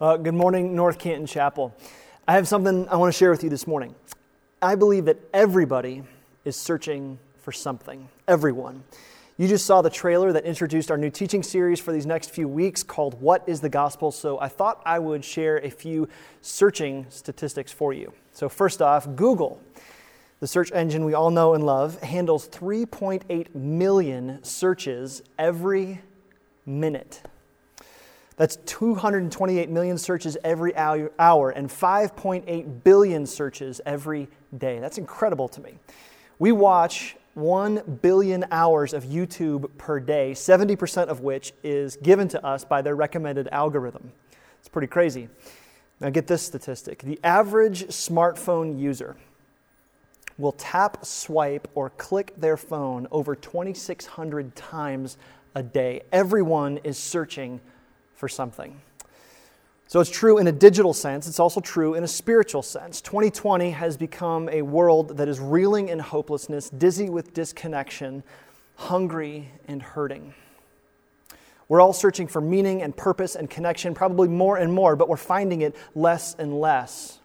Uh, good morning, North Canton Chapel. I have something I want to share with you this morning. I believe that everybody is searching for something. Everyone. You just saw the trailer that introduced our new teaching series for these next few weeks called What is the Gospel? So I thought I would share a few searching statistics for you. So, first off, Google, the search engine we all know and love, handles 3.8 million searches every minute. That's 228 million searches every hour and 5.8 billion searches every day. That's incredible to me. We watch 1 billion hours of YouTube per day, 70% of which is given to us by their recommended algorithm. It's pretty crazy. Now, get this statistic the average smartphone user will tap, swipe, or click their phone over 2,600 times a day. Everyone is searching for something. So it's true in a digital sense, it's also true in a spiritual sense. 2020 has become a world that is reeling in hopelessness, dizzy with disconnection, hungry and hurting. We're all searching for meaning and purpose and connection, probably more and more, but we're finding it less and less.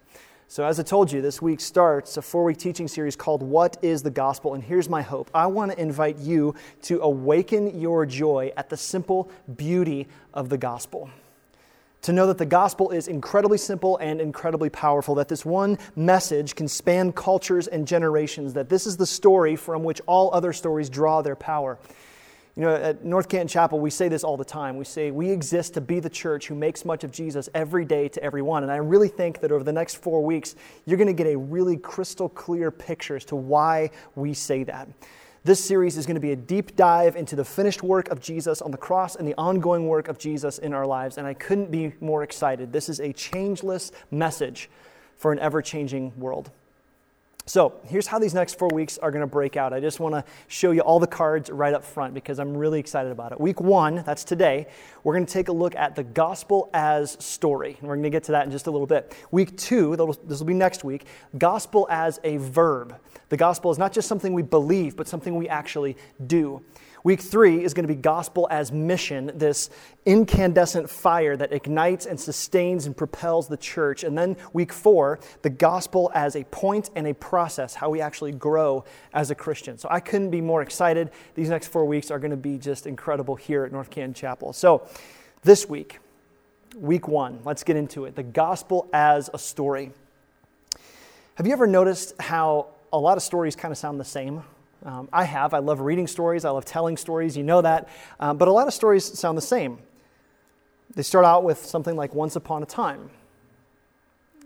So, as I told you, this week starts a four week teaching series called What is the Gospel? And here's my hope I want to invite you to awaken your joy at the simple beauty of the gospel. To know that the gospel is incredibly simple and incredibly powerful, that this one message can span cultures and generations, that this is the story from which all other stories draw their power. You know, at North Canton Chapel, we say this all the time. We say we exist to be the church who makes much of Jesus every day to everyone. And I really think that over the next four weeks, you're going to get a really crystal clear picture as to why we say that. This series is going to be a deep dive into the finished work of Jesus on the cross and the ongoing work of Jesus in our lives. And I couldn't be more excited. This is a changeless message for an ever changing world. So, here's how these next four weeks are going to break out. I just want to show you all the cards right up front because I'm really excited about it. Week one, that's today, we're going to take a look at the gospel as story. And we're going to get to that in just a little bit. Week two, this will be next week, gospel as a verb. The gospel is not just something we believe, but something we actually do. Week three is going to be gospel as mission, this incandescent fire that ignites and sustains and propels the church. And then week four, the gospel as a point and a process, how we actually grow as a Christian. So I couldn't be more excited. These next four weeks are going to be just incredible here at North Canton Chapel. So this week, week one, let's get into it. The gospel as a story. Have you ever noticed how a lot of stories kind of sound the same? Um, I have. I love reading stories. I love telling stories. You know that. Um, but a lot of stories sound the same. They start out with something like once upon a time.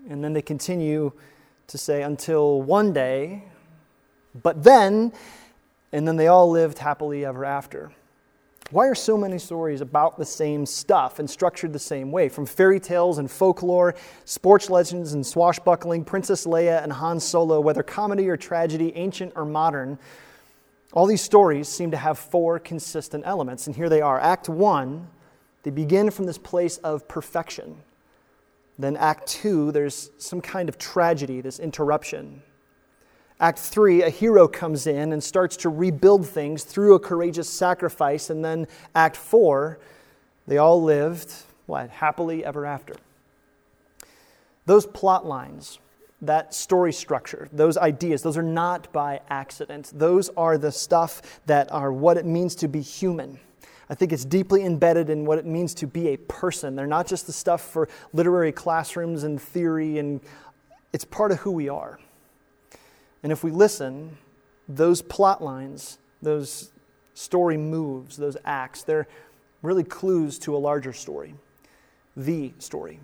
And then they continue to say until one day, but then, and then they all lived happily ever after. Why are so many stories about the same stuff and structured the same way? From fairy tales and folklore, sports legends and swashbuckling, Princess Leia and Han Solo, whether comedy or tragedy, ancient or modern, all these stories seem to have four consistent elements, and here they are. Act 1, they begin from this place of perfection. Then, Act 2, there's some kind of tragedy, this interruption. Act 3, a hero comes in and starts to rebuild things through a courageous sacrifice. And then, Act 4, they all lived, what, happily ever after. Those plot lines that story structure, those ideas, those are not by accident. Those are the stuff that are what it means to be human. I think it's deeply embedded in what it means to be a person. They're not just the stuff for literary classrooms and theory, and it's part of who we are. And if we listen, those plot lines, those story moves, those acts, they're really clues to a larger story, the story.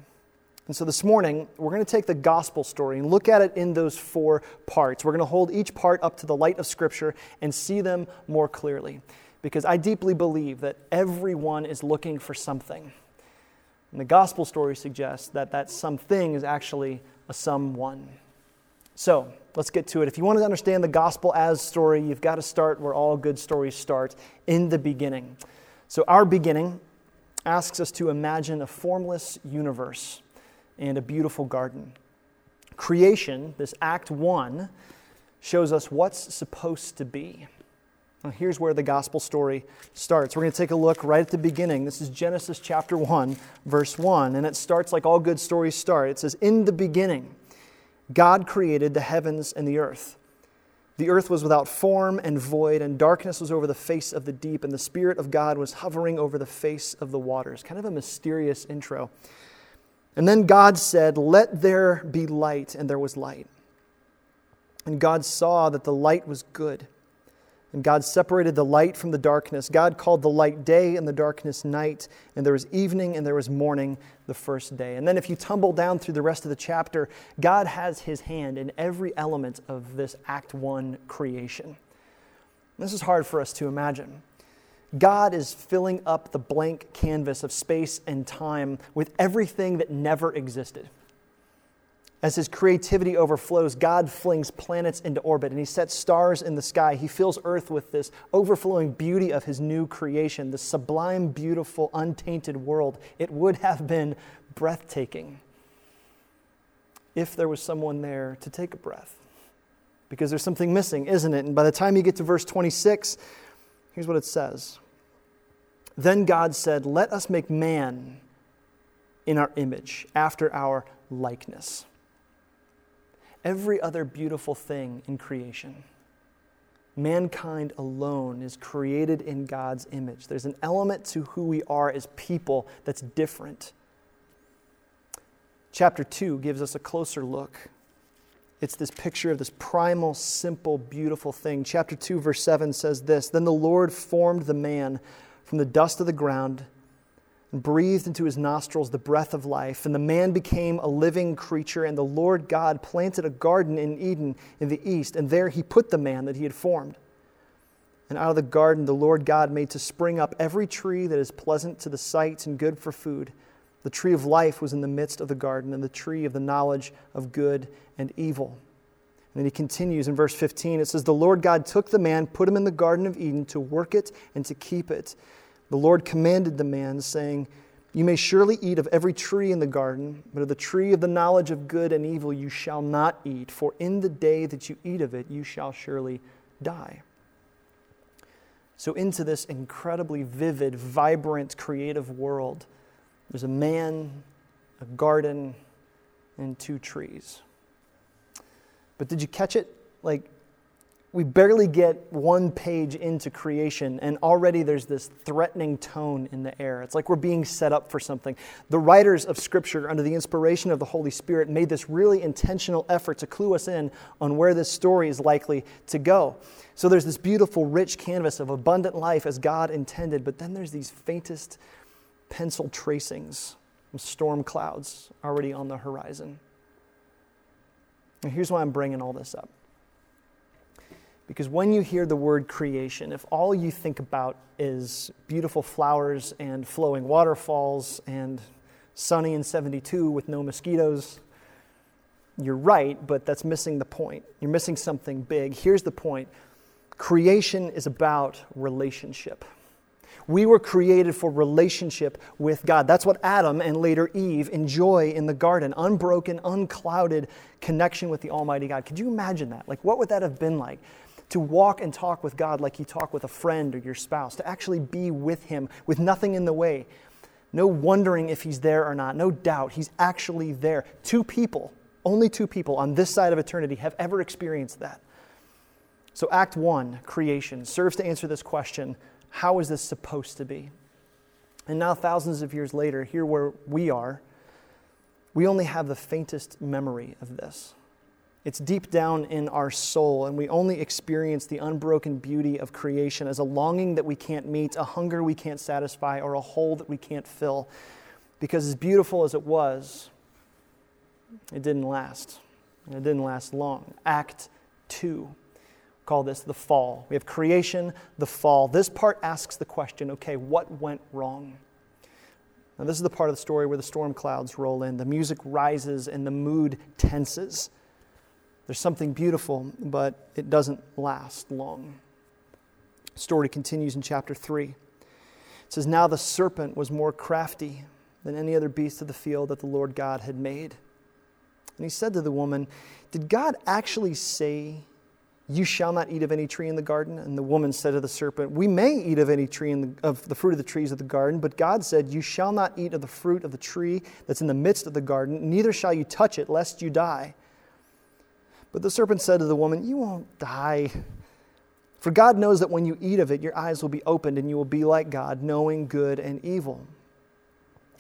And so this morning, we're going to take the gospel story and look at it in those four parts. We're going to hold each part up to the light of Scripture and see them more clearly. Because I deeply believe that everyone is looking for something. And the gospel story suggests that that something is actually a someone. So let's get to it. If you want to understand the gospel as story, you've got to start where all good stories start in the beginning. So, our beginning asks us to imagine a formless universe and a beautiful garden. Creation, this act one, shows us what's supposed to be. Now, here's where the gospel story starts. We're going to take a look right at the beginning. This is Genesis chapter 1, verse 1, and it starts like all good stories start. It says, In the beginning, God created the heavens and the earth. The earth was without form and void, and darkness was over the face of the deep, and the Spirit of God was hovering over the face of the waters. Kind of a mysterious intro. And then God said, Let there be light, and there was light. And God saw that the light was good. And God separated the light from the darkness. God called the light day and the darkness night. And there was evening and there was morning the first day. And then, if you tumble down through the rest of the chapter, God has his hand in every element of this Act 1 creation. This is hard for us to imagine. God is filling up the blank canvas of space and time with everything that never existed. As his creativity overflows, God flings planets into orbit and he sets stars in the sky. He fills earth with this overflowing beauty of his new creation, the sublime, beautiful, untainted world. It would have been breathtaking if there was someone there to take a breath. Because there's something missing, isn't it? And by the time you get to verse 26, here's what it says Then God said, Let us make man in our image, after our likeness every other beautiful thing in creation. Mankind alone is created in God's image. There's an element to who we are as people that's different. Chapter 2 gives us a closer look. It's this picture of this primal, simple, beautiful thing. Chapter 2, verse 7 says this Then the Lord formed the man from the dust of the ground and breathed into his nostrils the breath of life. And the man became a living creature, and the Lord God planted a garden in Eden in the east, and there he put the man that he had formed. And out of the garden the Lord God made to spring up every tree that is pleasant to the sight and good for food. The tree of life was in the midst of the garden, and the tree of the knowledge of good and evil. And then he continues in verse 15. It says, The Lord God took the man, put him in the Garden of Eden to work it and to keep it. The Lord commanded the man, saying, You may surely eat of every tree in the garden, but of the tree of the knowledge of good and evil you shall not eat, for in the day that you eat of it you shall surely die. So, into this incredibly vivid, vibrant, creative world, there's a man, a garden, and two trees. But did you catch it? Like, we barely get one page into creation, and already there's this threatening tone in the air. It's like we're being set up for something. The writers of Scripture, under the inspiration of the Holy Spirit, made this really intentional effort to clue us in on where this story is likely to go. So there's this beautiful, rich canvas of abundant life as God intended, but then there's these faintest pencil tracings of storm clouds already on the horizon. And here's why I'm bringing all this up. Because when you hear the word creation, if all you think about is beautiful flowers and flowing waterfalls and sunny and 72 with no mosquitoes, you're right, but that's missing the point. You're missing something big. Here's the point creation is about relationship. We were created for relationship with God. That's what Adam and later Eve enjoy in the garden unbroken, unclouded connection with the Almighty God. Could you imagine that? Like, what would that have been like? to walk and talk with God like you talk with a friend or your spouse, to actually be with Him with nothing in the way. No wondering if He's there or not, no doubt. He's actually there. Two people, only two people on this side of eternity have ever experienced that. So, Act One, creation, serves to answer this question how is this supposed to be? And now, thousands of years later, here where we are, we only have the faintest memory of this. It's deep down in our soul, and we only experience the unbroken beauty of creation as a longing that we can't meet, a hunger we can't satisfy, or a hole that we can't fill. Because as beautiful as it was, it didn't last. And it didn't last long. Act 2. Call this the fall. We have creation, the fall. This part asks the question okay, what went wrong? Now, this is the part of the story where the storm clouds roll in. The music rises and the mood tenses. There's something beautiful, but it doesn't last long. The story continues in chapter 3. It says, Now the serpent was more crafty than any other beast of the field that the Lord God had made. And he said to the woman, Did God actually say you shall not eat of any tree in the garden. And the woman said to the serpent, We may eat of any tree the, of the fruit of the trees of the garden, but God said, You shall not eat of the fruit of the tree that's in the midst of the garden, neither shall you touch it, lest you die. But the serpent said to the woman, You won't die. For God knows that when you eat of it, your eyes will be opened, and you will be like God, knowing good and evil.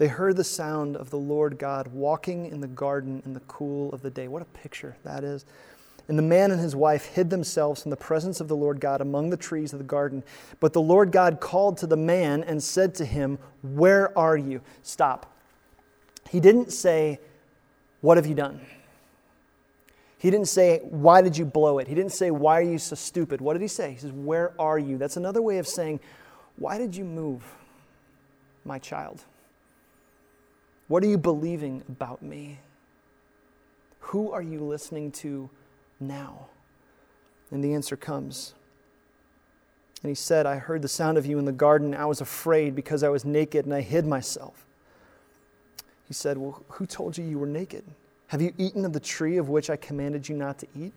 They heard the sound of the Lord God walking in the garden in the cool of the day. What a picture that is. And the man and his wife hid themselves from the presence of the Lord God among the trees of the garden. But the Lord God called to the man and said to him, Where are you? Stop. He didn't say, What have you done? He didn't say, Why did you blow it? He didn't say, Why are you so stupid? What did he say? He says, Where are you? That's another way of saying, Why did you move, my child? What are you believing about me? Who are you listening to now? And the answer comes. And he said, I heard the sound of you in the garden. I was afraid because I was naked and I hid myself. He said, Well, who told you you were naked? Have you eaten of the tree of which I commanded you not to eat?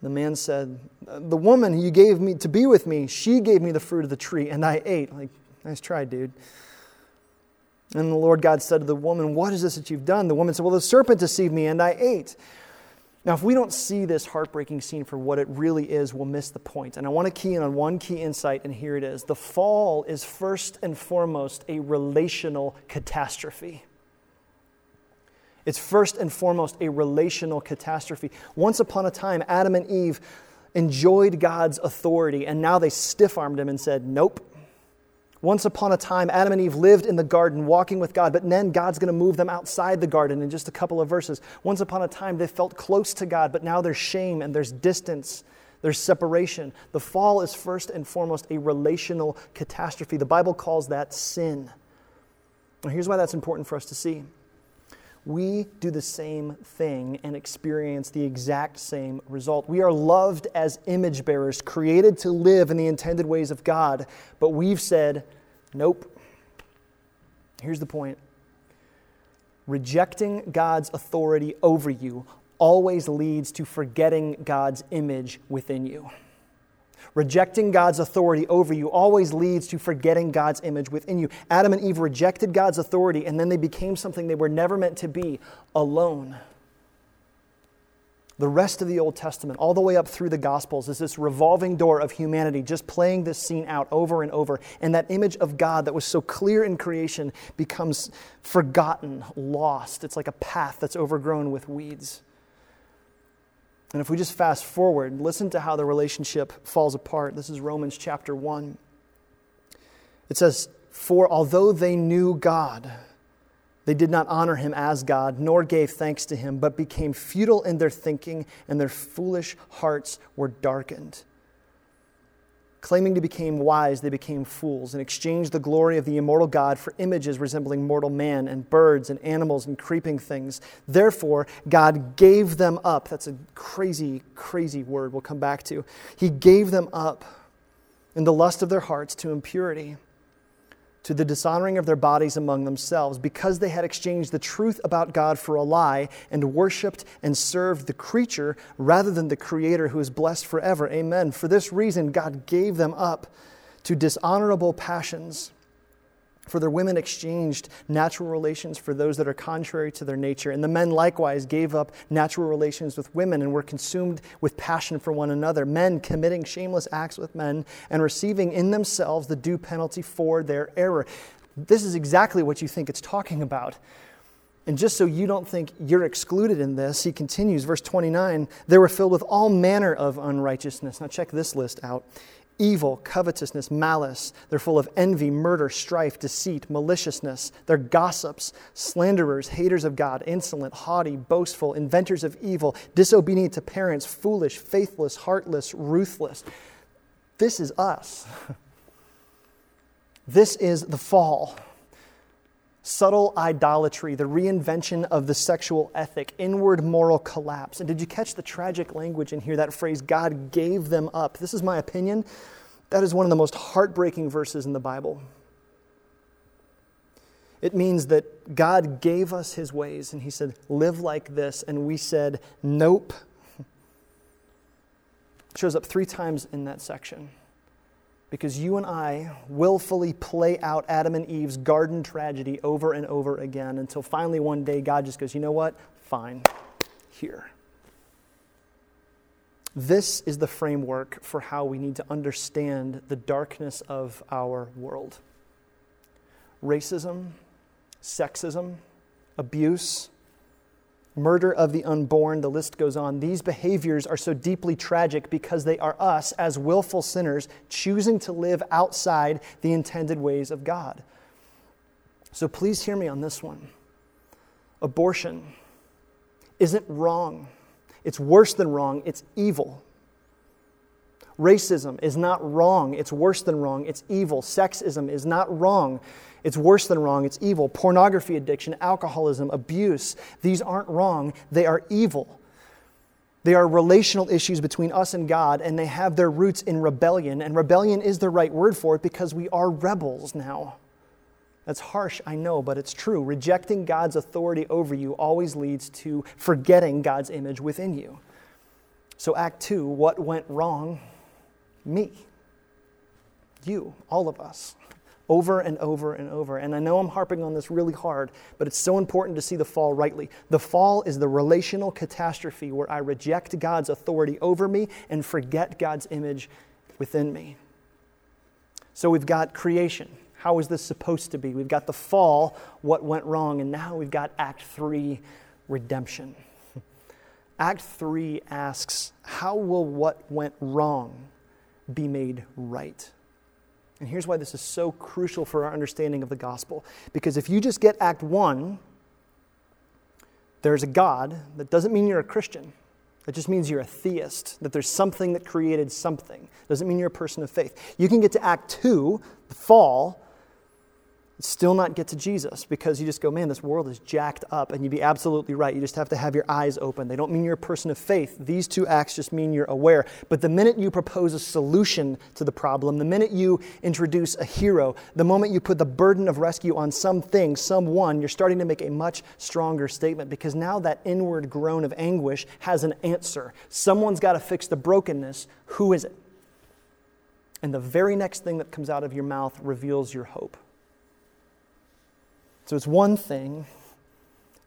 The man said, The woman you gave me to be with me, she gave me the fruit of the tree, and I ate. Like, nice try, dude. And the Lord God said to the woman, What is this that you've done? The woman said, Well, the serpent deceived me, and I ate. Now, if we don't see this heartbreaking scene for what it really is, we'll miss the point. And I want to key in on one key insight, and here it is. The fall is first and foremost a relational catastrophe. It's first and foremost a relational catastrophe. Once upon a time, Adam and Eve enjoyed God's authority, and now they stiff armed him and said, Nope, once upon a time, Adam and Eve lived in the garden walking with God, but then God's going to move them outside the garden in just a couple of verses. Once upon a time, they felt close to God, but now there's shame and there's distance, there's separation. The fall is first and foremost a relational catastrophe. The Bible calls that sin. Now, here's why that's important for us to see. We do the same thing and experience the exact same result. We are loved as image bearers, created to live in the intended ways of God, but we've said, nope. Here's the point rejecting God's authority over you always leads to forgetting God's image within you. Rejecting God's authority over you always leads to forgetting God's image within you. Adam and Eve rejected God's authority and then they became something they were never meant to be alone. The rest of the Old Testament, all the way up through the Gospels, is this revolving door of humanity just playing this scene out over and over. And that image of God that was so clear in creation becomes forgotten, lost. It's like a path that's overgrown with weeds. And if we just fast forward, listen to how the relationship falls apart. This is Romans chapter 1. It says, For although they knew God, they did not honor him as God, nor gave thanks to him, but became futile in their thinking, and their foolish hearts were darkened. Claiming to become wise, they became fools and exchanged the glory of the immortal God for images resembling mortal man and birds and animals and creeping things. Therefore, God gave them up. That's a crazy, crazy word we'll come back to. He gave them up in the lust of their hearts to impurity to the dishonoring of their bodies among themselves, because they had exchanged the truth about God for a lie and worshiped and served the creature rather than the Creator who is blessed forever. Amen. For this reason, God gave them up to dishonorable passions. For their women exchanged natural relations for those that are contrary to their nature. And the men likewise gave up natural relations with women and were consumed with passion for one another. Men committing shameless acts with men and receiving in themselves the due penalty for their error. This is exactly what you think it's talking about. And just so you don't think you're excluded in this, he continues, verse 29 they were filled with all manner of unrighteousness. Now, check this list out evil, covetousness, malice. They're full of envy, murder, strife, deceit, maliciousness. They're gossips, slanderers, haters of God, insolent, haughty, boastful, inventors of evil, disobedient to parents, foolish, faithless, heartless, ruthless. This is us. This is the fall subtle idolatry, the reinvention of the sexual ethic, inward moral collapse. And did you catch the tragic language in here? That phrase, God gave them up. This is my opinion. That is one of the most heartbreaking verses in the Bible. It means that God gave us his ways and he said, live like this. And we said, nope. It shows up three times in that section because you and I willfully play out Adam and Eve's garden tragedy over and over again until finally one day God just goes, you know what? Fine, here. This is the framework for how we need to understand the darkness of our world racism, sexism, abuse, murder of the unborn, the list goes on. These behaviors are so deeply tragic because they are us, as willful sinners, choosing to live outside the intended ways of God. So please hear me on this one. Abortion isn't wrong, it's worse than wrong, it's evil. Racism is not wrong, it's worse than wrong, it's evil. Sexism is not wrong, it's worse than wrong, it's evil. Pornography addiction, alcoholism, abuse, these aren't wrong, they are evil. They are relational issues between us and God, and they have their roots in rebellion. And rebellion is the right word for it because we are rebels now. That's harsh, I know, but it's true. Rejecting God's authority over you always leads to forgetting God's image within you. So, Act Two what went wrong? Me. You, all of us over and over and over. And I know I'm harping on this really hard, but it's so important to see the fall rightly. The fall is the relational catastrophe where I reject God's authority over me and forget God's image within me. So we've got creation. How is this supposed to be? We've got the fall, what went wrong, and now we've got Act 3, redemption. Act 3 asks, How will what went wrong be made right? And here's why this is so crucial for our understanding of the gospel. Because if you just get Act 1, there's a God, that doesn't mean you're a Christian. That just means you're a theist, that there's something that created something. Doesn't mean you're a person of faith. You can get to Act 2, the fall, still not get to Jesus because you just go, man, this world is jacked up. And you'd be absolutely right. You just have to have your eyes open. They don't mean you're a person of faith. These two acts just mean you're aware. But the minute you propose a solution to the problem, the minute you introduce a hero, the moment you put the burden of rescue on something, someone, you're starting to make a much stronger statement because now that inward groan of anguish has an answer. Someone's got to fix the brokenness. Who is it? And the very next thing that comes out of your mouth reveals your hope. So it's one thing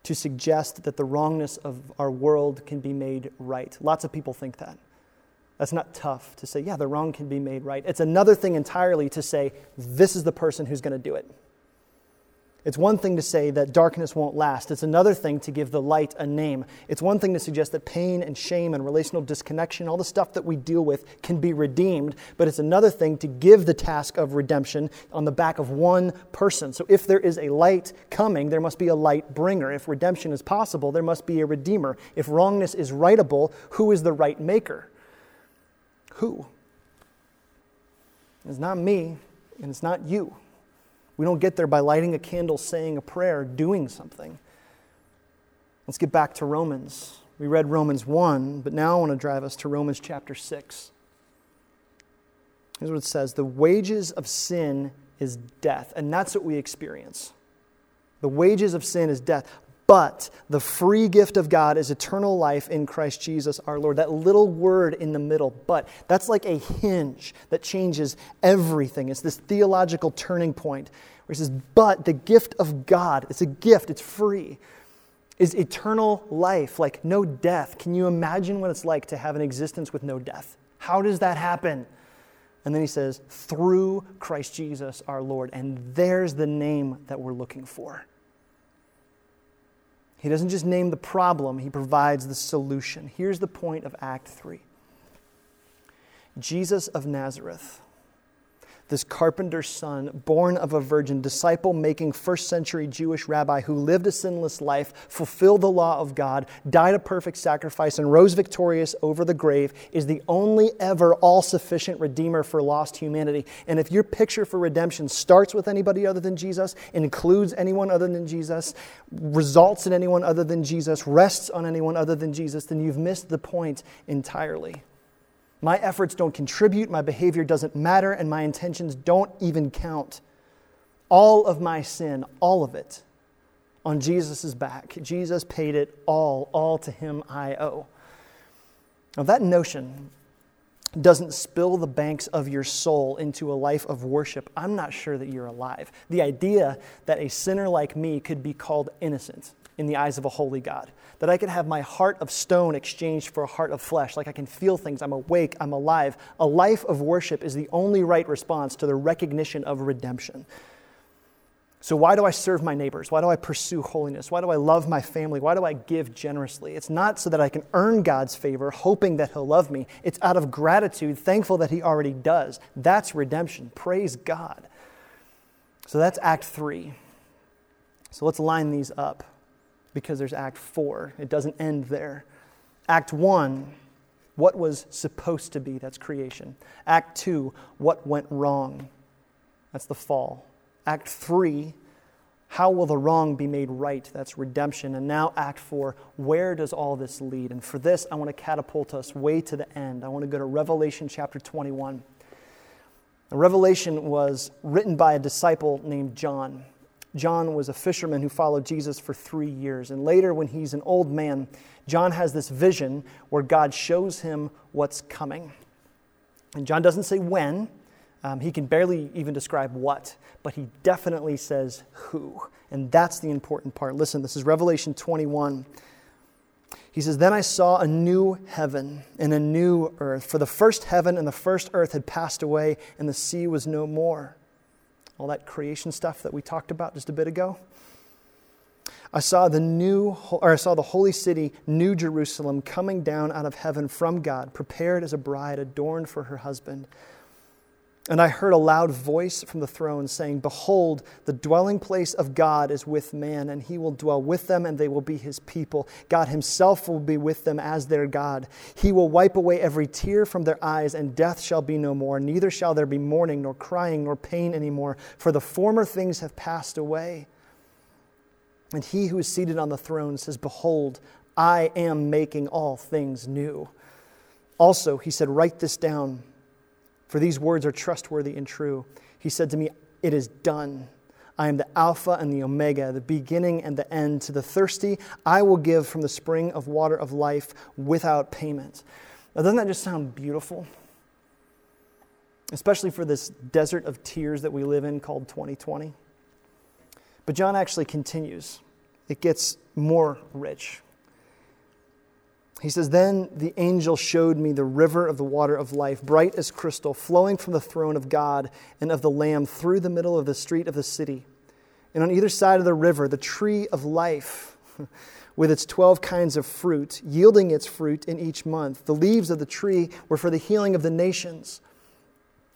to suggest that the wrongness of our world can be made right. Lots of people think that. That's not tough to say, yeah, the wrong can be made right. It's another thing entirely to say, this is the person who's going to do it. It's one thing to say that darkness won't last. It's another thing to give the light a name. It's one thing to suggest that pain and shame and relational disconnection, all the stuff that we deal with, can be redeemed. But it's another thing to give the task of redemption on the back of one person. So if there is a light coming, there must be a light bringer. If redemption is possible, there must be a redeemer. If wrongness is rightable, who is the right maker? Who? It's not me, and it's not you. We don't get there by lighting a candle, saying a prayer, doing something. Let's get back to Romans. We read Romans 1, but now I want to drive us to Romans chapter 6. Here's what it says The wages of sin is death, and that's what we experience. The wages of sin is death. But the free gift of God is eternal life in Christ Jesus our Lord. That little word in the middle, but, that's like a hinge that changes everything. It's this theological turning point where he says, But the gift of God, it's a gift, it's free, is eternal life, like no death. Can you imagine what it's like to have an existence with no death? How does that happen? And then he says, Through Christ Jesus our Lord. And there's the name that we're looking for. He doesn't just name the problem, he provides the solution. Here's the point of Act 3 Jesus of Nazareth this carpenter's son, born of a virgin, disciple making first century Jewish rabbi who lived a sinless life, fulfilled the law of God, died a perfect sacrifice, and rose victorious over the grave, is the only ever all sufficient redeemer for lost humanity. And if your picture for redemption starts with anybody other than Jesus, includes anyone other than Jesus, results in anyone other than Jesus, rests on anyone other than Jesus, then you've missed the point entirely. My efforts don't contribute, my behavior doesn't matter, and my intentions don't even count. All of my sin, all of it, on Jesus' back. Jesus paid it all, all to him I owe. Now, that notion doesn't spill the banks of your soul into a life of worship, I'm not sure that you're alive. The idea that a sinner like me could be called innocent in the eyes of a holy God that I could have my heart of stone exchanged for a heart of flesh, like I can feel things, I'm awake, I'm alive. A life of worship is the only right response to the recognition of redemption. So, why do I serve my neighbors? Why do I pursue holiness? Why do I love my family? Why do I give generously? It's not so that I can earn God's favor, hoping that He'll love me. It's out of gratitude, thankful that He already does. That's redemption. Praise God. So, that's Act 3. So, let's line these up because there's Act 4. It doesn't end there. Act 1, what was supposed to be, that's creation. Act 2, what went wrong, that's the fall. Act 3, how will the wrong be made right? That's redemption. And now, Act 4, where does all this lead? And for this, I want to catapult us way to the end. I want to go to Revelation chapter 21. Revelation was written by a disciple named John. John was a fisherman who followed Jesus for three years. And later, when he's an old man, John has this vision where God shows him what's coming. And John doesn't say when, um, he can barely even describe what, but he definitely says who. And that's the important part. Listen, this is Revelation 21. He says, Then I saw a new heaven and a new earth, for the first heaven and the first earth had passed away, and the sea was no more all that creation stuff that we talked about just a bit ago. I saw the new, or I saw the holy city, New Jerusalem, coming down out of heaven from God, prepared as a bride adorned for her husband. And I heard a loud voice from the throne saying, Behold, the dwelling place of God is with man, and he will dwell with them, and they will be his people. God himself will be with them as their God. He will wipe away every tear from their eyes, and death shall be no more. Neither shall there be mourning, nor crying, nor pain anymore, for the former things have passed away. And he who is seated on the throne says, Behold, I am making all things new. Also, he said, Write this down for these words are trustworthy and true. He said to me, It is done. I am the Alpha and the Omega, the beginning and the end. To the thirsty, I will give from the spring of water of life without payment. Now, doesn't that just sound beautiful? Especially for this desert of tears that we live in called 2020. But John actually continues, it gets more rich. He says, Then the angel showed me the river of the water of life, bright as crystal, flowing from the throne of God and of the Lamb through the middle of the street of the city. And on either side of the river, the tree of life, with its 12 kinds of fruit, yielding its fruit in each month. The leaves of the tree were for the healing of the nations.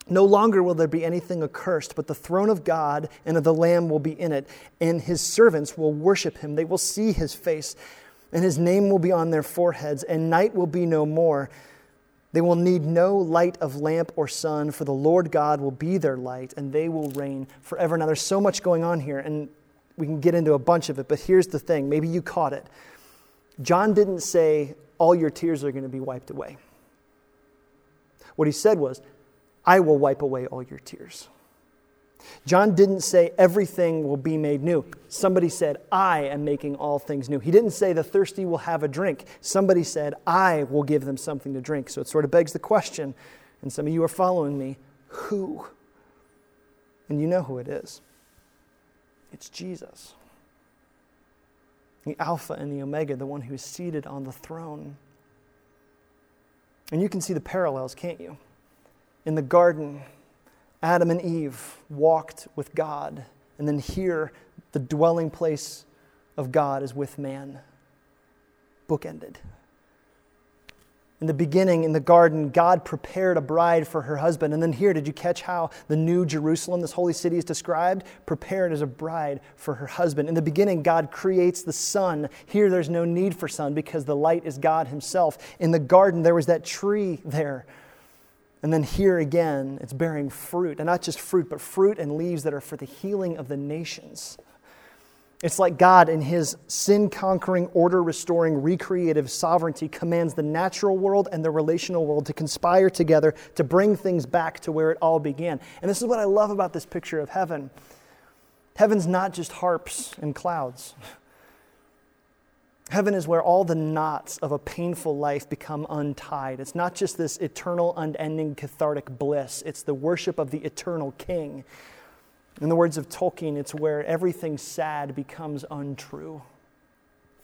No longer will there be anything accursed, but the throne of God and of the Lamb will be in it, and his servants will worship him. They will see his face and his name will be on their foreheads, and night will be no more. They will need no light of lamp or sun, for the Lord God will be their light, and they will reign forever. Now, there's so much going on here, and we can get into a bunch of it, but here's the thing maybe you caught it. John didn't say, All your tears are going to be wiped away. What he said was, I will wipe away all your tears. John didn't say everything will be made new. Somebody said, I am making all things new. He didn't say the thirsty will have a drink. Somebody said, I will give them something to drink. So it sort of begs the question, and some of you are following me who? And you know who it is it's Jesus, the Alpha and the Omega, the one who is seated on the throne. And you can see the parallels, can't you? In the garden, Adam and Eve walked with God, and then here, the dwelling place of God is with man. Bookended. In the beginning, in the garden, God prepared a bride for her husband. And then here, did you catch how the new Jerusalem, this holy city, is described? Prepared as a bride for her husband. In the beginning, God creates the sun. Here, there's no need for sun because the light is God Himself. In the garden, there was that tree there. And then here again, it's bearing fruit. And not just fruit, but fruit and leaves that are for the healing of the nations. It's like God, in his sin conquering, order restoring, recreative sovereignty, commands the natural world and the relational world to conspire together to bring things back to where it all began. And this is what I love about this picture of heaven. Heaven's not just harps and clouds. Heaven is where all the knots of a painful life become untied. It's not just this eternal, unending, cathartic bliss, it's the worship of the eternal King in the words of Tolkien, it's where everything sad becomes untrue.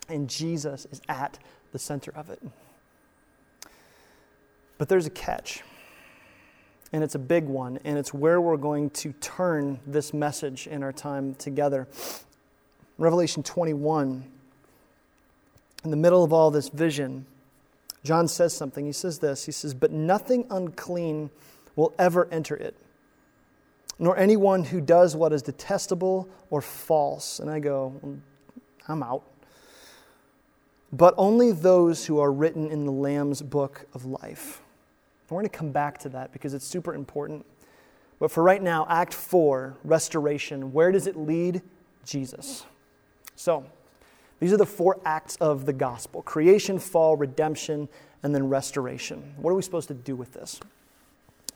And Jesus is at the center of it. But there's a catch, and it's a big one, and it's where we're going to turn this message in our time together. Revelation 21, in the middle of all this vision, John says something. He says this He says, But nothing unclean will ever enter it nor anyone who does what is detestable or false. And I go, mm, I'm out. But only those who are written in the Lamb's book of life. We're going to come back to that because it's super important. But for right now, Act 4, restoration, where does it lead? Jesus. So, these are the four acts of the gospel creation, fall, redemption, and then restoration. What are we supposed to do with this?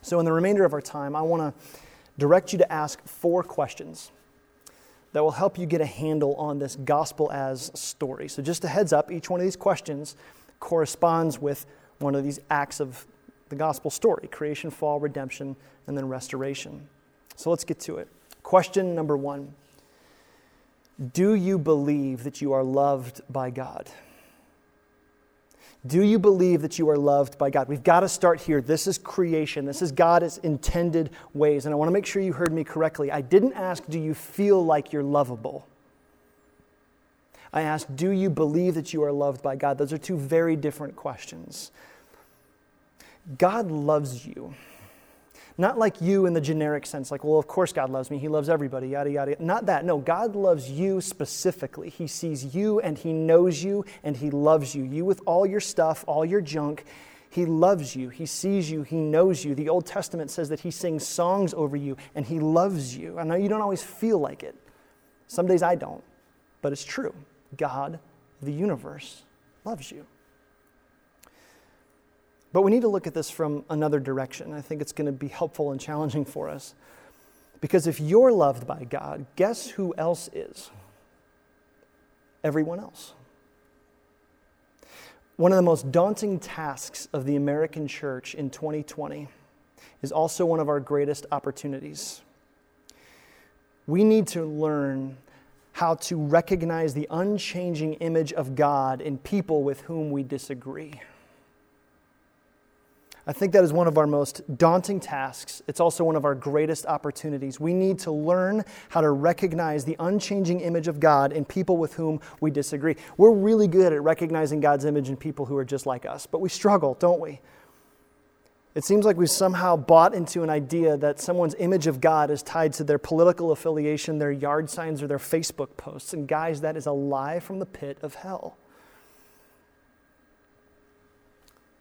So, in the remainder of our time, I want to direct you to ask four questions that will help you get a handle on this gospel as story. So, just a heads up, each one of these questions corresponds with one of these acts of the gospel story creation, fall, redemption, and then restoration. So, let's get to it. Question number one Do you believe that you are loved by God? Do you believe that you are loved by God? We've got to start here. This is creation. This is God's intended ways. And I want to make sure you heard me correctly. I didn't ask, do you feel like you're lovable? I asked, do you believe that you are loved by God? Those are two very different questions. God loves you. Not like you in the generic sense, like, well, of course God loves me. He loves everybody, yada, yada. Not that. No, God loves you specifically. He sees you and He knows you and He loves you. You with all your stuff, all your junk. He loves you. He sees you. He knows you. The Old Testament says that He sings songs over you and He loves you. I know you don't always feel like it. Some days I don't, but it's true. God, the universe, loves you. But we need to look at this from another direction. I think it's going to be helpful and challenging for us. Because if you're loved by God, guess who else is? Everyone else. One of the most daunting tasks of the American church in 2020 is also one of our greatest opportunities. We need to learn how to recognize the unchanging image of God in people with whom we disagree. I think that is one of our most daunting tasks. It's also one of our greatest opportunities. We need to learn how to recognize the unchanging image of God in people with whom we disagree. We're really good at recognizing God's image in people who are just like us, but we struggle, don't we? It seems like we've somehow bought into an idea that someone's image of God is tied to their political affiliation, their yard signs, or their Facebook posts. And guys, that is a lie from the pit of hell.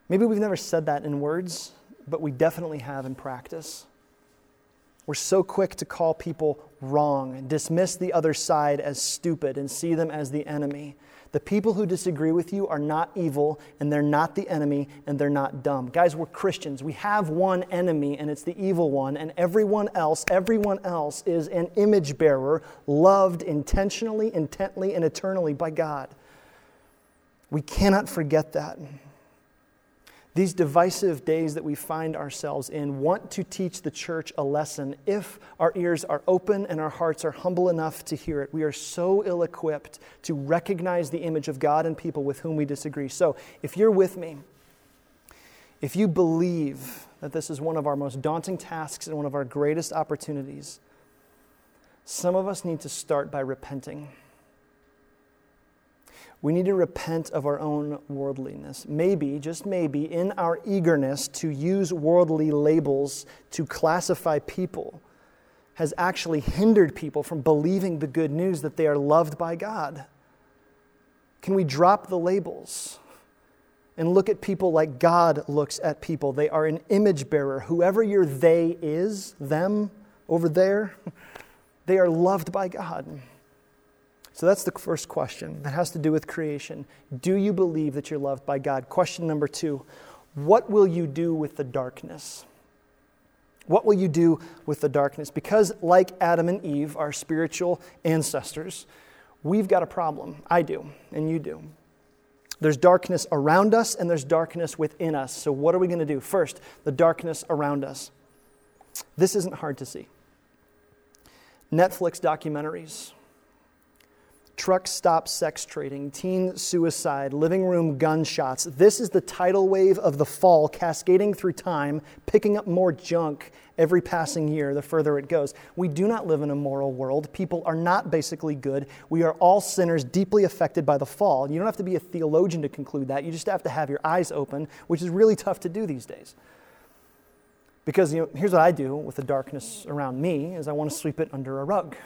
Maybe we've never said that in words, but we definitely have in practice. We're so quick to call people wrong and dismiss the other side as stupid and see them as the enemy. The people who disagree with you are not evil, and they're not the enemy, and they're not dumb. Guys, we're Christians. We have one enemy, and it's the evil one, and everyone else, everyone else is an image bearer, loved intentionally, intently, and eternally by God. We cannot forget that. These divisive days that we find ourselves in want to teach the church a lesson if our ears are open and our hearts are humble enough to hear it. We are so ill equipped to recognize the image of God in people with whom we disagree. So, if you're with me, if you believe that this is one of our most daunting tasks and one of our greatest opportunities, some of us need to start by repenting. We need to repent of our own worldliness. Maybe, just maybe, in our eagerness to use worldly labels to classify people, has actually hindered people from believing the good news that they are loved by God. Can we drop the labels and look at people like God looks at people? They are an image bearer. Whoever your they is, them over there, they are loved by God. So that's the first question that has to do with creation. Do you believe that you're loved by God? Question number two What will you do with the darkness? What will you do with the darkness? Because, like Adam and Eve, our spiritual ancestors, we've got a problem. I do, and you do. There's darkness around us and there's darkness within us. So, what are we going to do? First, the darkness around us. This isn't hard to see. Netflix documentaries, truck stop sex trading, teen suicide, living room gunshots. This is the tidal wave of the fall cascading through time, picking up more junk every passing year the further it goes. We do not live in a moral world. People are not basically good. We are all sinners deeply affected by the fall. You don't have to be a theologian to conclude that. You just have to have your eyes open, which is really tough to do these days. Because you know, here's what I do with the darkness around me is I want to sweep it under a rug.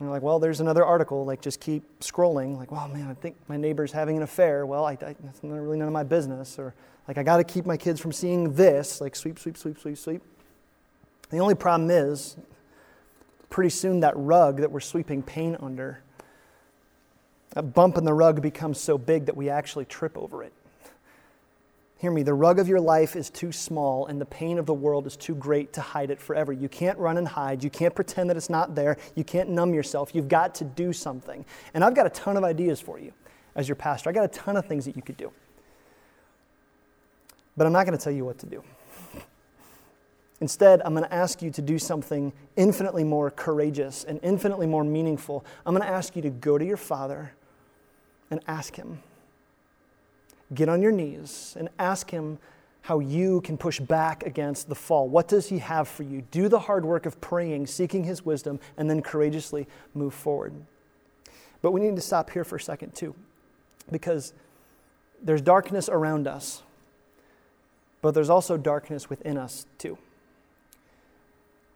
And like, well, there's another article. Like, just keep scrolling. Like, well, man, I think my neighbor's having an affair. Well, I, I, that's really none of my business. Or, like, I got to keep my kids from seeing this. Like, sweep, sweep, sweep, sweep, sweep. The only problem is, pretty soon that rug that we're sweeping pain under, that bump in the rug becomes so big that we actually trip over it. Hear me, the rug of your life is too small and the pain of the world is too great to hide it forever. You can't run and hide. You can't pretend that it's not there. You can't numb yourself. You've got to do something. And I've got a ton of ideas for you as your pastor. I got a ton of things that you could do. But I'm not going to tell you what to do. Instead, I'm going to ask you to do something infinitely more courageous and infinitely more meaningful. I'm going to ask you to go to your father and ask him get on your knees and ask Him how you can push back against the fall. What does He have for you? Do the hard work of praying, seeking His wisdom, and then courageously move forward. But we need to stop here for a second, too, because there's darkness around us, but there's also darkness within us, too.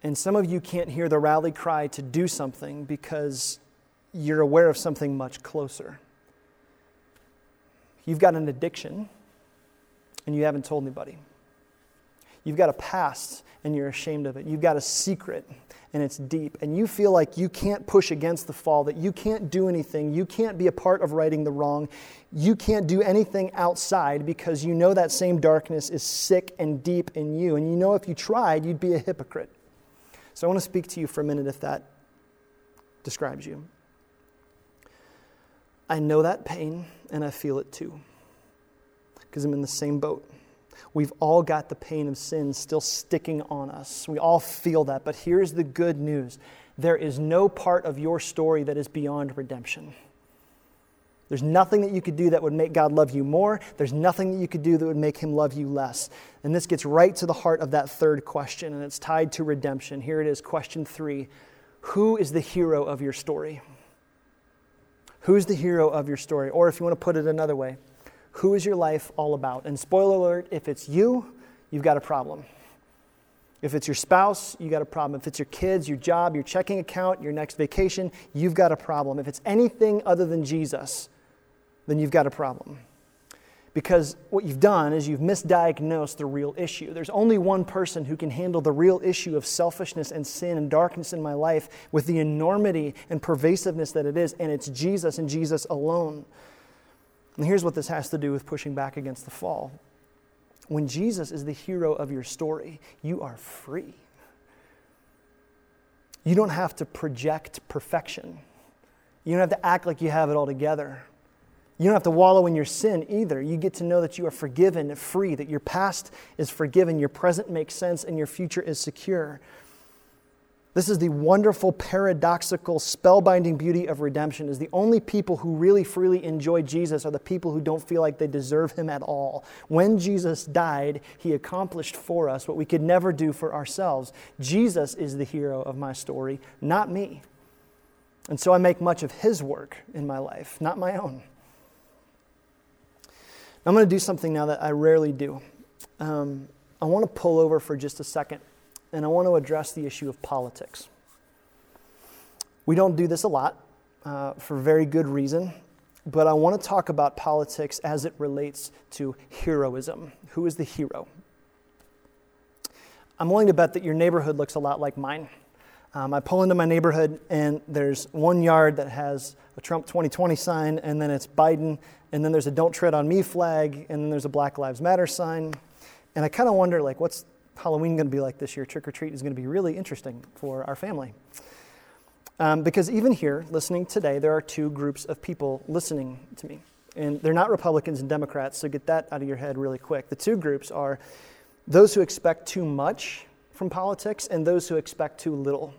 And some of you can't hear the rally cry to do something because you're aware of something much closer. You've got an addiction and you haven't told anybody. You've got a past and you're ashamed of it. You've got a secret and it's deep. And you feel like you can't push against the fall, that you can't do anything. You can't be a part of righting the wrong. You can't do anything outside because you know that same darkness is sick and deep in you. And you know if you tried, you'd be a hypocrite. So I want to speak to you for a minute if that describes you. I know that pain and I feel it too because I'm in the same boat. We've all got the pain of sin still sticking on us. We all feel that. But here's the good news there is no part of your story that is beyond redemption. There's nothing that you could do that would make God love you more. There's nothing that you could do that would make him love you less. And this gets right to the heart of that third question, and it's tied to redemption. Here it is, question three Who is the hero of your story? Who's the hero of your story? Or if you want to put it another way, who is your life all about? And spoiler alert, if it's you, you've got a problem. If it's your spouse, you got a problem. If it's your kids, your job, your checking account, your next vacation, you've got a problem. If it's anything other than Jesus, then you've got a problem because what you've done is you've misdiagnosed the real issue. There's only one person who can handle the real issue of selfishness and sin and darkness in my life with the enormity and pervasiveness that it is, and it's Jesus and Jesus alone. And here's what this has to do with pushing back against the fall. When Jesus is the hero of your story, you are free. You don't have to project perfection. You don't have to act like you have it all together. You don't have to wallow in your sin either. You get to know that you are forgiven, free, that your past is forgiven, your present makes sense, and your future is secure. This is the wonderful, paradoxical, spellbinding beauty of redemption is the only people who really freely enjoy Jesus are the people who don't feel like they deserve him at all. When Jesus died, he accomplished for us what we could never do for ourselves. Jesus is the hero of my story, not me. And so I make much of His work in my life, not my own. I'm going to do something now that I rarely do. Um, I want to pull over for just a second, and I want to address the issue of politics. We don't do this a lot uh, for very good reason, but I want to talk about politics as it relates to heroism. Who is the hero? I'm willing to bet that your neighborhood looks a lot like mine. Um, I pull into my neighborhood, and there's one yard that has a Trump 2020 sign, and then it's Biden, and then there's a Don't Tread on Me flag, and then there's a Black Lives Matter sign. And I kind of wonder, like, what's Halloween going to be like this year? Trick or treat is going to be really interesting for our family. Um, because even here, listening today, there are two groups of people listening to me. And they're not Republicans and Democrats, so get that out of your head really quick. The two groups are those who expect too much from politics and those who expect too little.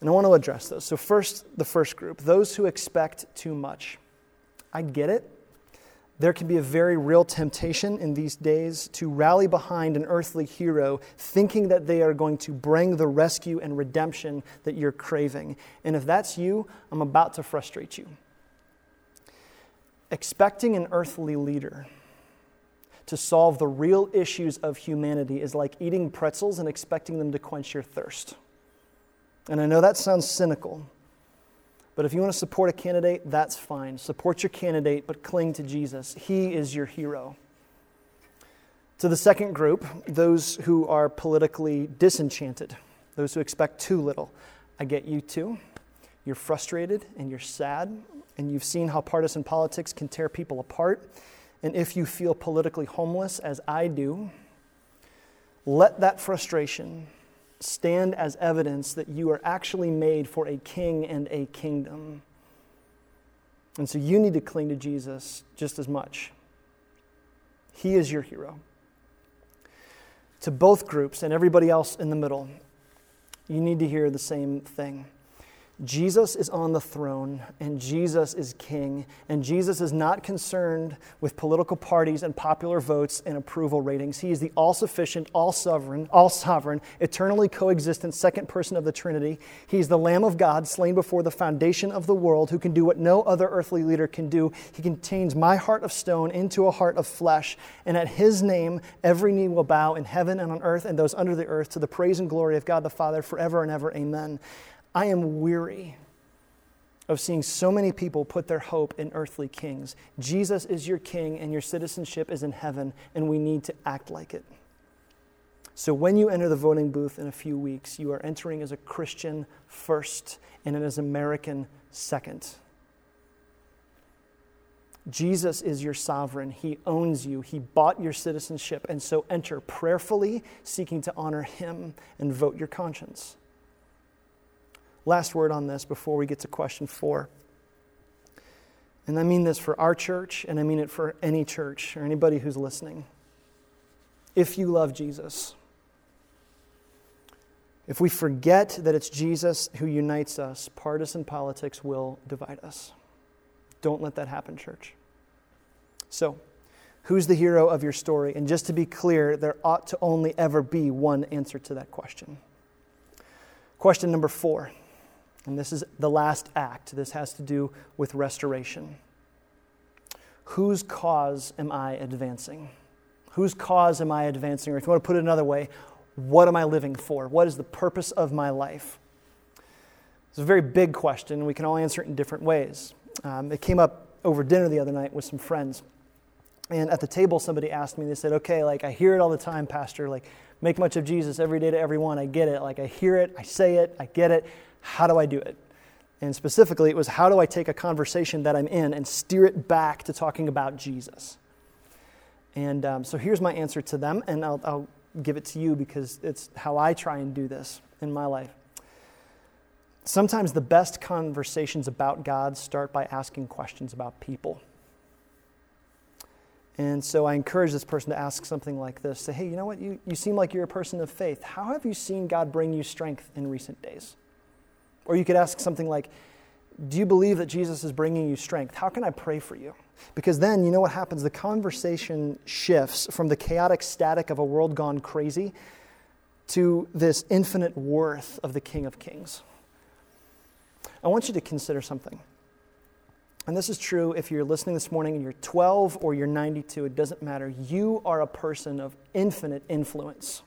And I want to address those. So, first, the first group those who expect too much. I get it. There can be a very real temptation in these days to rally behind an earthly hero, thinking that they are going to bring the rescue and redemption that you're craving. And if that's you, I'm about to frustrate you. Expecting an earthly leader to solve the real issues of humanity is like eating pretzels and expecting them to quench your thirst. And I know that sounds cynical, but if you want to support a candidate, that's fine. Support your candidate, but cling to Jesus. He is your hero. To the second group, those who are politically disenchanted, those who expect too little, I get you too. You're frustrated and you're sad, and you've seen how partisan politics can tear people apart. And if you feel politically homeless, as I do, let that frustration stand as evidence that you are actually made for a king and a kingdom. And so you need to cling to Jesus just as much. He is your hero. To both groups and everybody else in the middle, you need to hear the same thing. Jesus is on the throne and Jesus is king. And Jesus is not concerned with political parties and popular votes and approval ratings. He is the all sufficient, all sovereign, all sovereign, eternally coexistent second person of the Trinity. He is the Lamb of God slain before the foundation of the world who can do what no other earthly leader can do. He contains my heart of stone into a heart of flesh. And at his name, every knee will bow in heaven and on earth and those under the earth to the praise and glory of God the Father forever and ever. Amen. I am weary of seeing so many people put their hope in earthly kings. Jesus is your king, and your citizenship is in heaven, and we need to act like it. So, when you enter the voting booth in a few weeks, you are entering as a Christian first and as American second. Jesus is your sovereign. He owns you. He bought your citizenship. And so enter prayerfully, seeking to honor him and vote your conscience. Last word on this before we get to question four. And I mean this for our church, and I mean it for any church or anybody who's listening. If you love Jesus, if we forget that it's Jesus who unites us, partisan politics will divide us. Don't let that happen, church. So, who's the hero of your story? And just to be clear, there ought to only ever be one answer to that question. Question number four and this is the last act. This has to do with restoration. Whose cause am I advancing? Whose cause am I advancing? Or if you want to put it another way, what am I living for? What is the purpose of my life? It's a very big question, and we can all answer it in different ways. Um, it came up over dinner the other night with some friends. And at the table, somebody asked me, they said, okay, like I hear it all the time, Pastor, like make much of Jesus every day to everyone. I get it. Like I hear it, I say it, I get it. How do I do it? And specifically, it was how do I take a conversation that I'm in and steer it back to talking about Jesus? And um, so here's my answer to them, and I'll, I'll give it to you because it's how I try and do this in my life. Sometimes the best conversations about God start by asking questions about people. And so I encourage this person to ask something like this say, hey, you know what? You, you seem like you're a person of faith. How have you seen God bring you strength in recent days? Or you could ask something like, Do you believe that Jesus is bringing you strength? How can I pray for you? Because then you know what happens? The conversation shifts from the chaotic static of a world gone crazy to this infinite worth of the King of Kings. I want you to consider something. And this is true if you're listening this morning and you're 12 or you're 92, it doesn't matter. You are a person of infinite influence.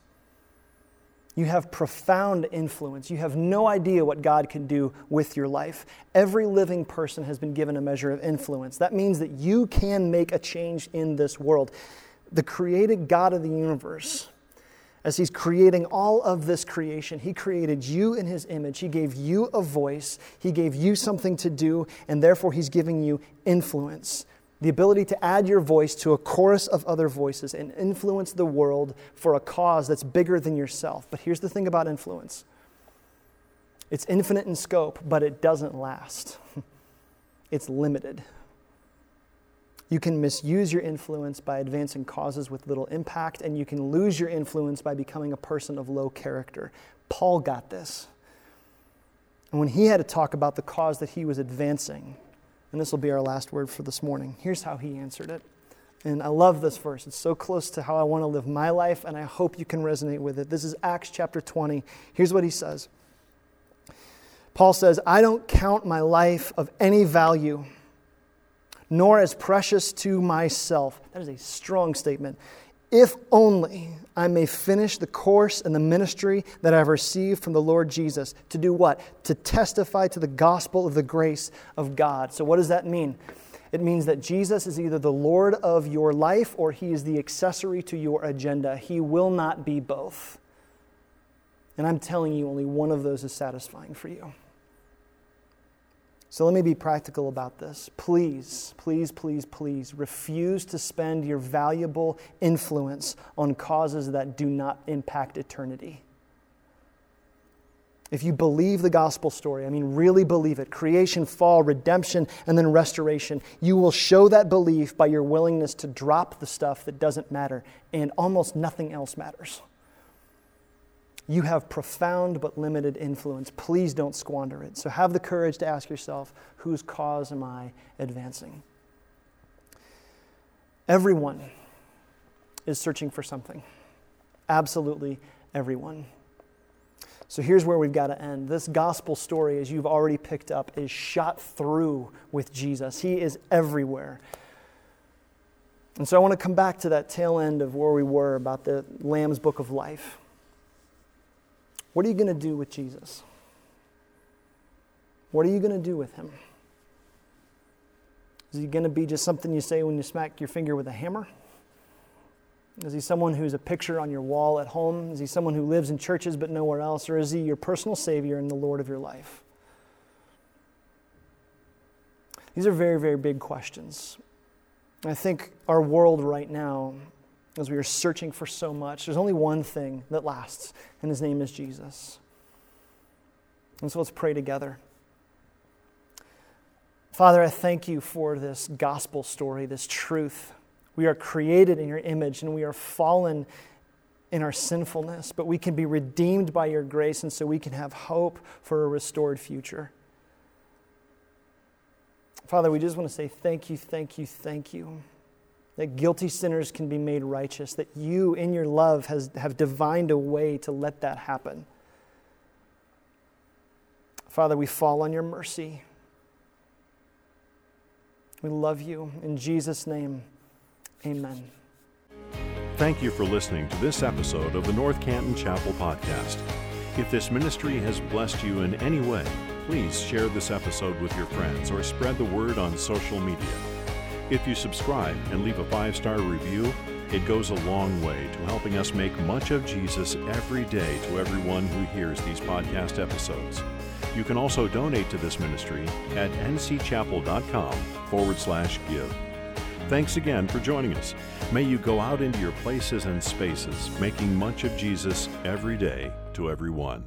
You have profound influence. You have no idea what God can do with your life. Every living person has been given a measure of influence. That means that you can make a change in this world. The created God of the universe as He's creating all of this creation, He created you in His image. He gave you a voice, He gave you something to do, and therefore He's giving you influence. The ability to add your voice to a chorus of other voices and influence the world for a cause that's bigger than yourself. But here's the thing about influence it's infinite in scope, but it doesn't last, it's limited. You can misuse your influence by advancing causes with little impact, and you can lose your influence by becoming a person of low character. Paul got this. And when he had to talk about the cause that he was advancing, and this will be our last word for this morning, here's how he answered it. And I love this verse. It's so close to how I want to live my life, and I hope you can resonate with it. This is Acts chapter 20. Here's what he says Paul says, I don't count my life of any value nor as precious to myself. That is a strong statement. If only I may finish the course and the ministry that I've received from the Lord Jesus. To do what? To testify to the gospel of the grace of God. So, what does that mean? It means that Jesus is either the Lord of your life or he is the accessory to your agenda. He will not be both. And I'm telling you, only one of those is satisfying for you. So let me be practical about this. Please, please, please, please refuse to spend your valuable influence on causes that do not impact eternity. If you believe the gospel story, I mean, really believe it creation, fall, redemption, and then restoration you will show that belief by your willingness to drop the stuff that doesn't matter, and almost nothing else matters. You have profound but limited influence. Please don't squander it. So have the courage to ask yourself whose cause am I advancing? Everyone is searching for something. Absolutely everyone. So here's where we've got to end. This gospel story, as you've already picked up, is shot through with Jesus. He is everywhere. And so I want to come back to that tail end of where we were about the Lamb's book of life. What are you going to do with Jesus? What are you going to do with him? Is he going to be just something you say when you smack your finger with a hammer? Is he someone who's a picture on your wall at home? Is he someone who lives in churches but nowhere else? Or is he your personal Savior and the Lord of your life? These are very, very big questions. I think our world right now as we are searching for so much, there's only one thing that lasts, and his name is Jesus. And so let's pray together. Father, I thank you for this gospel story, this truth. We are created in your image and we are fallen in our sinfulness, but we can be redeemed by your grace, and so we can have hope for a restored future. Father, we just want to say thank you, thank you, thank you that guilty sinners can be made righteous, that you, in your love, has, have divined a way to let that happen. Father, we fall on your mercy. We love you. In Jesus' name, amen. Thank you for listening to this episode of the North Canton Chapel Podcast. If this ministry has blessed you in any way, please share this episode with your friends or spread the word on social media. If you subscribe and leave a five star review, it goes a long way to helping us make much of Jesus every day to everyone who hears these podcast episodes. You can also donate to this ministry at ncchapel.com forward slash give. Thanks again for joining us. May you go out into your places and spaces, making much of Jesus every day to everyone.